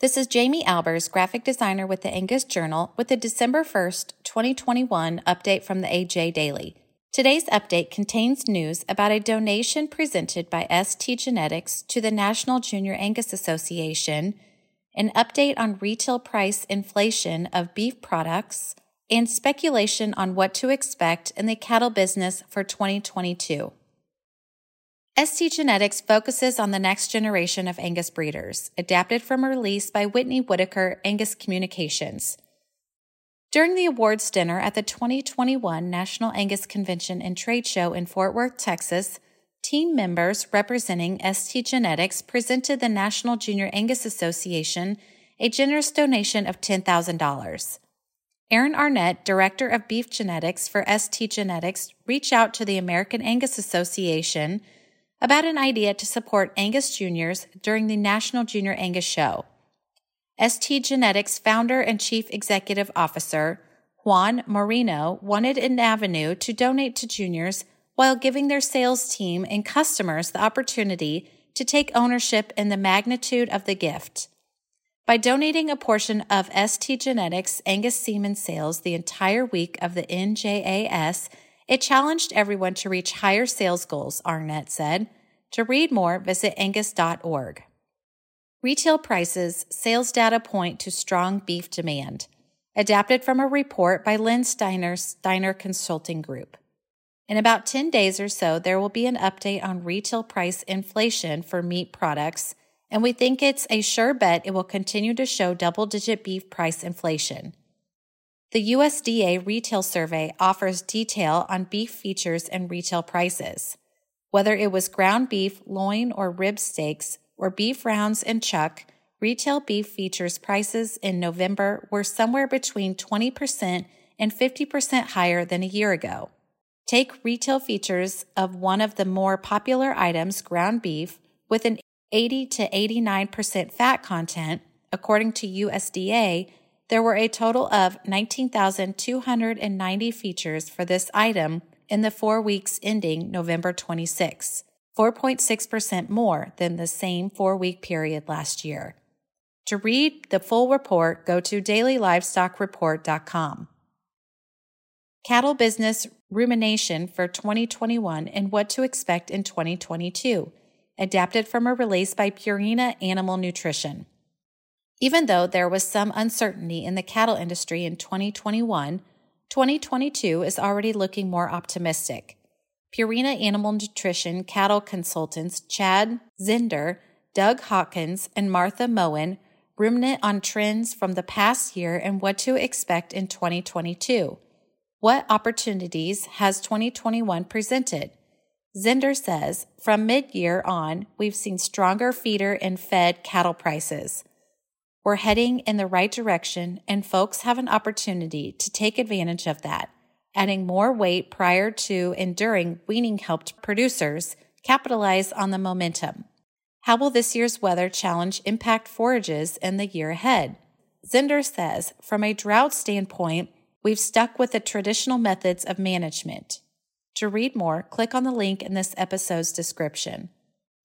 This is Jamie Albers, graphic designer with the Angus Journal, with the December 1st, 2021 update from the AJ Daily. Today's update contains news about a donation presented by ST Genetics to the National Junior Angus Association, an update on retail price inflation of beef products, and speculation on what to expect in the cattle business for 2022. ST Genetics focuses on the next generation of Angus breeders, adapted from a release by Whitney Whitaker Angus Communications. During the awards dinner at the 2021 National Angus Convention and Trade Show in Fort Worth, Texas, team members representing ST Genetics presented the National Junior Angus Association a generous donation of $10,000. Aaron Arnett, Director of Beef Genetics for ST Genetics, reached out to the American Angus Association about an idea to support Angus Juniors during the National Junior Angus Show. ST Genetics founder and chief executive officer Juan Moreno wanted an avenue to donate to juniors while giving their sales team and customers the opportunity to take ownership in the magnitude of the gift. By donating a portion of ST Genetics Angus semen sales the entire week of the NJAS, it challenged everyone to reach higher sales goals, Arnett said. To read more, visit angus.org. Retail prices, sales data point to strong beef demand. Adapted from a report by Len Steiner, Steiner Consulting Group. In about 10 days or so, there will be an update on retail price inflation for meat products, and we think it's a sure bet it will continue to show double digit beef price inflation. The USDA retail survey offers detail on beef features and retail prices. Whether it was ground beef, loin, or rib steaks, or beef rounds and chuck, retail beef features prices in November were somewhere between 20% and 50% higher than a year ago. Take retail features of one of the more popular items, ground beef, with an 80 to 89% fat content, according to USDA, there were a total of 19,290 features for this item in the four weeks ending November 26, 4.6% more than the same four week period last year. To read the full report, go to dailylivestocksreport.com. Cattle Business Rumination for 2021 and What to Expect in 2022, adapted from a release by Purina Animal Nutrition. Even though there was some uncertainty in the cattle industry in 2021, 2022 is already looking more optimistic. Purina Animal Nutrition cattle consultants Chad Zehnder, Doug Hawkins, and Martha Moen ruminate on trends from the past year and what to expect in 2022. What opportunities has 2021 presented? Zehnder says, from mid year on, we've seen stronger feeder and fed cattle prices. We're heading in the right direction, and folks have an opportunity to take advantage of that. Adding more weight prior to and during weaning helped producers capitalize on the momentum. How will this year's weather challenge impact forages in the year ahead? Zehnder says, from a drought standpoint, we've stuck with the traditional methods of management. To read more, click on the link in this episode's description.